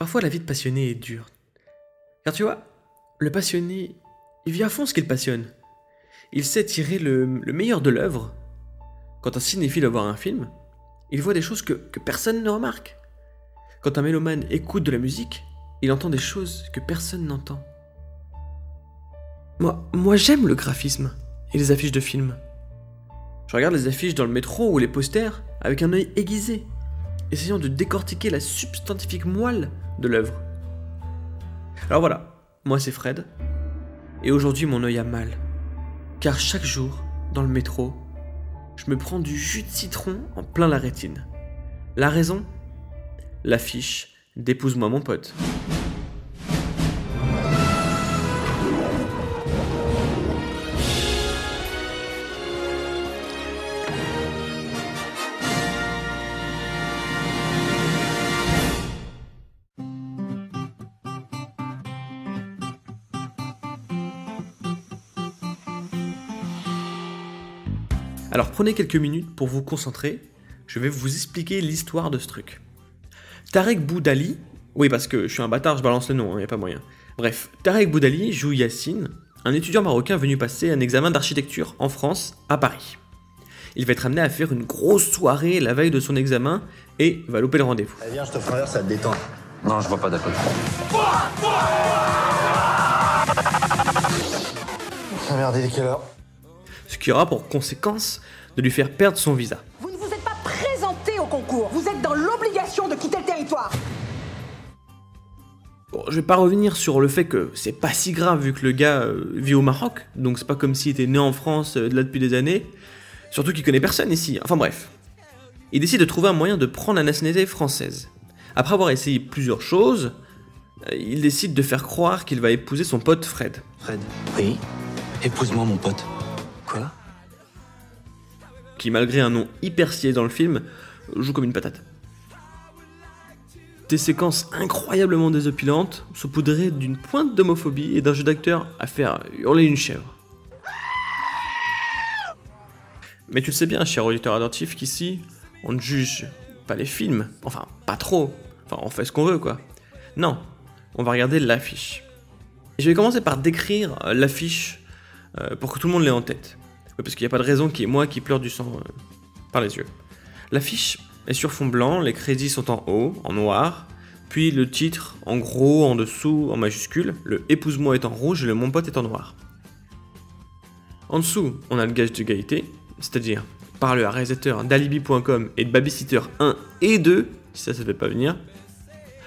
Parfois, la vie de passionné est dure. Car tu vois, le passionné, il vit à fond ce qu'il passionne. Il sait tirer le, meilleur de l'œuvre. Quand un cinéphile va voir un film, il voit des choses que, que personne ne remarque. Quand un mélomane écoute de la musique, il entend des choses que personne n'entend. Moi, moi j'aime le graphisme et les affiches de films. Je regarde les affiches dans le métro ou les posters avec un œil aiguisé, essayant de décortiquer la substantifique moelle de l'œuvre. Alors voilà, moi c'est Fred, et aujourd'hui mon œil a mal, car chaque jour, dans le métro, je me prends du jus de citron en plein la rétine. La raison? L'affiche d'Épouse-moi mon pote. Alors prenez quelques minutes pour vous concentrer, je vais vous expliquer l'histoire de ce truc. Tarek Boudali, oui parce que je suis un bâtard, je balance le nom, il hein, n'y a pas moyen. Bref, Tarek Boudali joue Yassine, un étudiant marocain venu passer un examen d'architecture en France, à Paris. Il va être amené à faire une grosse soirée la veille de son examen et va louper le rendez-vous. Allez viens, je te ferai ça te détend. Non, je vois pas d'accord. Ah merde, il est quelle heure? Ce qui aura pour conséquence de lui faire perdre son visa. Vous ne vous êtes pas présenté au concours, vous êtes dans l'obligation de quitter le territoire. Bon, je vais pas revenir sur le fait que c'est pas si grave vu que le gars euh, vit au Maroc, donc c'est pas comme s'il était né en France euh, là depuis des années, surtout qu'il connaît personne ici. Enfin bref. Il décide de trouver un moyen de prendre la nationalité française. Après avoir essayé plusieurs choses, euh, il décide de faire croire qu'il va épouser son pote Fred. Fred Oui Épouse-moi mon pote. Qui, malgré un nom hyper stylé dans le film, joue comme une patate. Des séquences incroyablement désopilantes, saupoudrées d'une pointe d'homophobie et d'un jeu d'acteur à faire hurler une chèvre. Mais tu le sais bien, cher auditeur adoptif, qu'ici, on ne juge pas les films. Enfin, pas trop. Enfin, on fait ce qu'on veut, quoi. Non, on va regarder l'affiche. Je vais commencer par décrire l'affiche euh, pour que tout le monde l'ait en tête parce qu'il n'y a pas de raison qu'il y moi qui pleure du sang euh, par les yeux. L'affiche est sur fond blanc, les crédits sont en haut, en noir, puis le titre en gros, en dessous, en majuscule, le épouse-moi est en rouge et le mon pote est en noir. En dessous, on a le gage de qualité, c'est-à-dire par le réalisateur d'alibi.com et de Babysitter 1 et 2, si ça ne fait pas venir.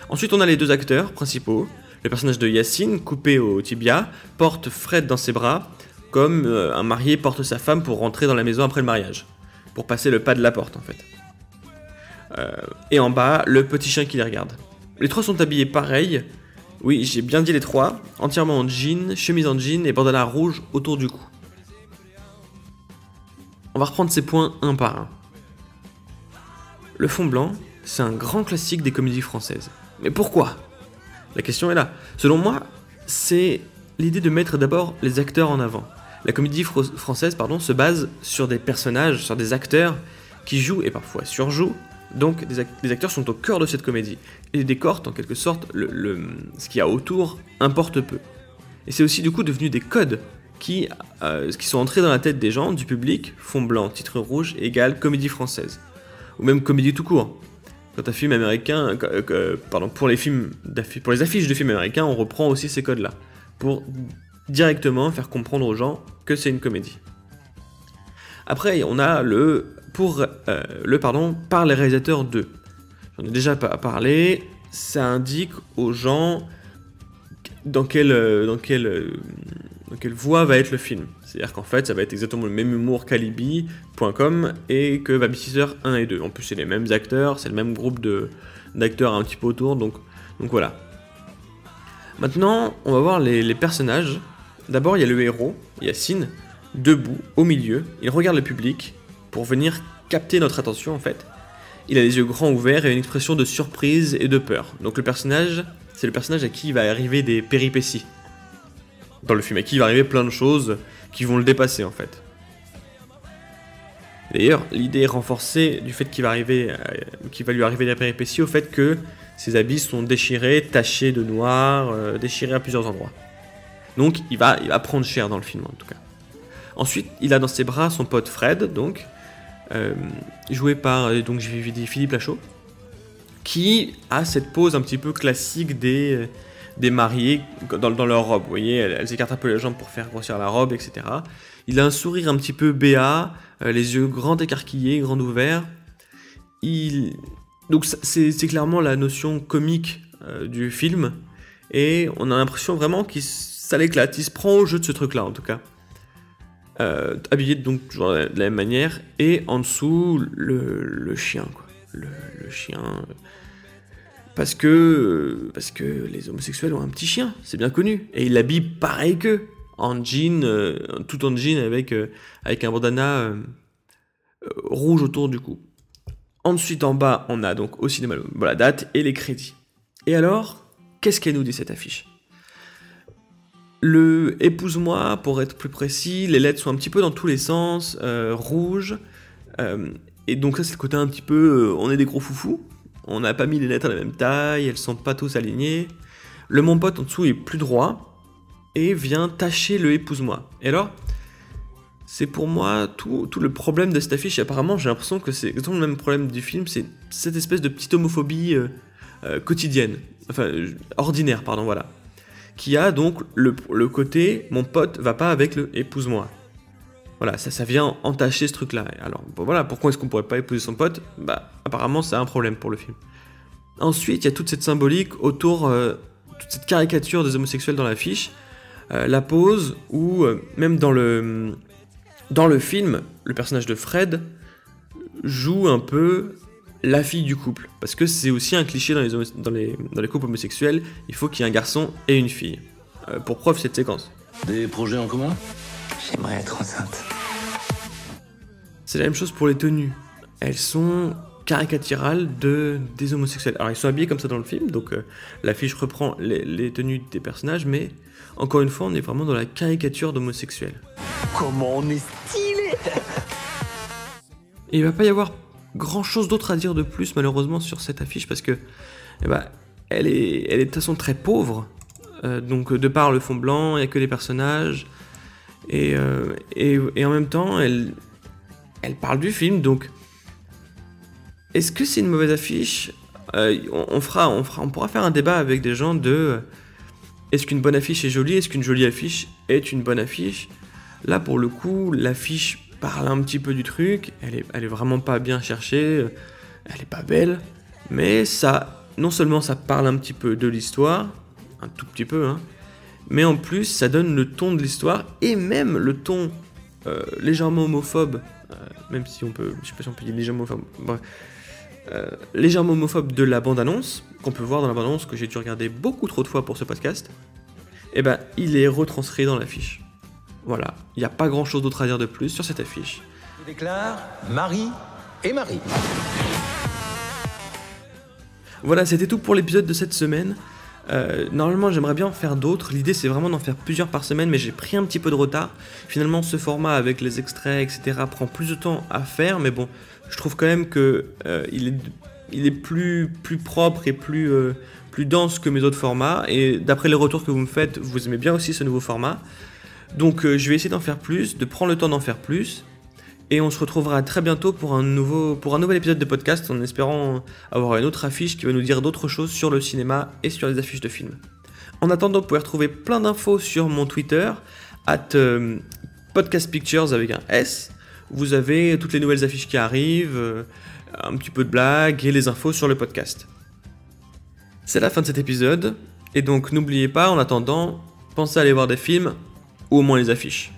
Ensuite, on a les deux acteurs principaux. Le personnage de Yacine, coupé au tibia, porte Fred dans ses bras, comme euh, un marié porte sa femme pour rentrer dans la maison après le mariage, pour passer le pas de la porte en fait. Euh, et en bas, le petit chien qui les regarde. Les trois sont habillés pareil, oui j'ai bien dit les trois, entièrement en jean, chemise en jean et bandana rouge autour du cou. On va reprendre ces points un par un. Le fond blanc, c'est un grand classique des comédies françaises. Mais pourquoi? La question est là. Selon moi, c'est l'idée de mettre d'abord les acteurs en avant la comédie française pardon, se base sur des personnages, sur des acteurs qui jouent et parfois surjouent. Donc les acteurs sont au cœur de cette comédie. Et les décors, en quelque sorte, le, ce qu'il y a autour importe peu. Et c'est aussi du coup devenu des codes qui, euh, sont entrés dans la tête des gens, du public, fond blanc, titre rouge, égale comédie française. Ou même comédie tout court. Quand un film américain, euh, pardon, pour les films, pour les affiches de films américains, on reprend aussi ces codes-là pour directement faire comprendre aux gens que c'est une comédie. Après, on a le pour euh, le pardon par les réalisateurs de. J'en ai déjà parlé. Ça indique aux gens dans quelle euh, dans quelle euh, dans quelle voie va être le film. C'est-à-dire qu'en fait, ça va être exactement le même humour qu'Alibi.com et que Babysitter 1 et 2. En plus, c'est les mêmes acteurs, c'est le même groupe de d'acteurs un petit peu autour, donc donc voilà. Maintenant, on va voir les personnages D'abord, il y a le héros, Yacine, debout, au milieu. Il regarde le public pour venir capter notre attention en fait. Il a les yeux grands ouverts et une expression de surprise et de peur. Donc le personnage, c'est le personnage à qui il va arriver des péripéties. Dans le film, à qui il va arriver plein de choses qui vont le dépasser en fait. D'ailleurs, l'idée est renforcée du fait qu'il va, arriver, euh, va lui arriver des péripéties au fait que Ses habits sont déchirés, tachés de noir, euh, déchirés à plusieurs endroits. Donc il va, il va prendre cher dans le film en tout cas. Ensuite, il a dans ses bras son pote Fred, donc euh, joué par euh, donc Philippe Lachaud, qui a cette pose un petit peu classique des euh, des mariés dans, dans leur robe. Vous voyez, elles, elles écartent un peu les jambes pour faire grossir la robe, etc. Il a un sourire un petit peu béat, les yeux grands écarquillés, grands ouverts. Il... Donc c'est clairement la notion comique du film. Et on a l'impression vraiment qu'il ça l'éclate. Il se prend au jeu de ce truc-là, en tout cas. Euh, habillé donc toujours de la même manière. Et en dessous, le, chien, quoi. Le, le chien... euh, Parce que, parce que les homosexuels ont un petit chien, c'est bien connu. Et il l'habille pareil qu'eux, en jean, euh, tout en jean avec, euh, avec un bandana euh, euh, rouge autour du cou. Ensuite, en bas, on a donc au cinéma la date et les crédits. Et alors, qu'est-ce qu'elle nous dit cette affiche? Le épouse-moi, pour être plus précis, les lettres sont un petit peu dans tous les sens, euh, rouges. euh, et donc ça, c'est le côté un petit peu, euh, on est des gros foufous. On n'a pas mis les lettres à la même taille, elles sont pas tous alignées. Le mon pote en dessous est plus droit et vient tacher le épouse-moi. Et alors, c'est pour moi tout, tout le problème de cette affiche. Et apparemment, j'ai l'impression que c'est exactement le même problème du film, c'est cette espèce de petite homophobie quotidienne, enfin ordinaire, pardon, voilà, qui a donc le, le côté mon pote va pas avec le épouse-moi. Voilà, ça, ça vient entacher ce truc-là. Alors, voilà, pourquoi est-ce qu'on pourrait pas épouser son pote? Bah, apparemment, c'est un problème pour le film. Ensuite, il y a toute cette symbolique autour, euh, toute cette caricature des homosexuels dans l'affiche, euh, la pose où, euh, même dans le, dans le film, le personnage de Fred joue un peu la fille du couple. Parce que c'est aussi un cliché dans les, homo- dans les, dans les couples homosexuels, il faut qu'il y ait un garçon et une fille. Euh, pour preuve, cette séquence. Des projets en commun? J'aimerais être enceinte. C'est la même chose pour les tenues. Elles sont caricaturales de, des homosexuels. Alors ils sont habillés comme ça dans le film, donc euh, l'affiche reprend les, les tenues des personnages, mais encore une fois, on est vraiment dans la caricature d'homosexuels. Comment on est stylé il va pas y avoir grand chose d'autre à dire de plus malheureusement sur cette affiche parce que eh ben, elle, est, elle est de toute façon très pauvre. Euh, donc de par le fond blanc, il n'y a que les personnages. Et, euh, et, et en même temps, elle, elle parle du film. Donc est-ce que c'est une mauvaise affiche? Euh, on, fera, on, fera, on pourra faire un débat avec des gens de est-ce qu'une bonne affiche est jolie? Est-ce qu'une jolie affiche est une bonne affiche? Là, pour le coup, l'affiche parle un petit peu du truc. Elle est, vraiment pas bien cherchée. euh, Elle est pas belle. Mais ça, non seulement ça parle un petit peu de l'histoire, un tout petit peu, hein, mais en plus ça donne le ton de l'histoire et même le ton euh, légèrement homophobe, euh, même si on peut, je sais pas si on peut dire légèrement homophobe, légèrement homophobe de la bande-annonce, qu'on peut voir dans la bande-annonce que j'ai dû regarder beaucoup trop de fois pour ce podcast, et ben il est retranscrit dans l'affiche. Voilà, il n'y a pas grand chose d'autre à dire de plus sur cette affiche. Je déclare Marie et Marie. Voilà, c'était tout pour l'épisode de cette semaine. Euh, normalement, j'aimerais bien en faire d'autres. L'idée, c'est vraiment d'en faire plusieurs par semaine, mais j'ai pris un petit peu de retard. Finalement, ce format avec les extraits, etc., prend plus de temps à faire, mais bon, je trouve quand même que euh, il est, il est plus, plus propre et plus, euh, plus dense que mes autres formats. Et d'après les retours que vous me faites, vous aimez bien aussi ce nouveau format. Donc, euh, je vais essayer d'en faire plus, de prendre le temps d'en faire plus. Et on se retrouvera très bientôt pour un, nouvel épisode de podcast en espérant avoir une autre affiche qui va nous dire d'autres choses sur le cinéma et sur les affiches de films. En attendant, vous pouvez retrouver plein d'infos sur mon Twitter, at euh, Podcast Pictures avec un S. Vous avez toutes les nouvelles affiches qui arrivent, euh, un petit peu de blagues et les infos sur le podcast. C'est la fin de cet épisode, et donc n'oubliez pas, en attendant, pensez à aller voir des films, ou au moins les affiches.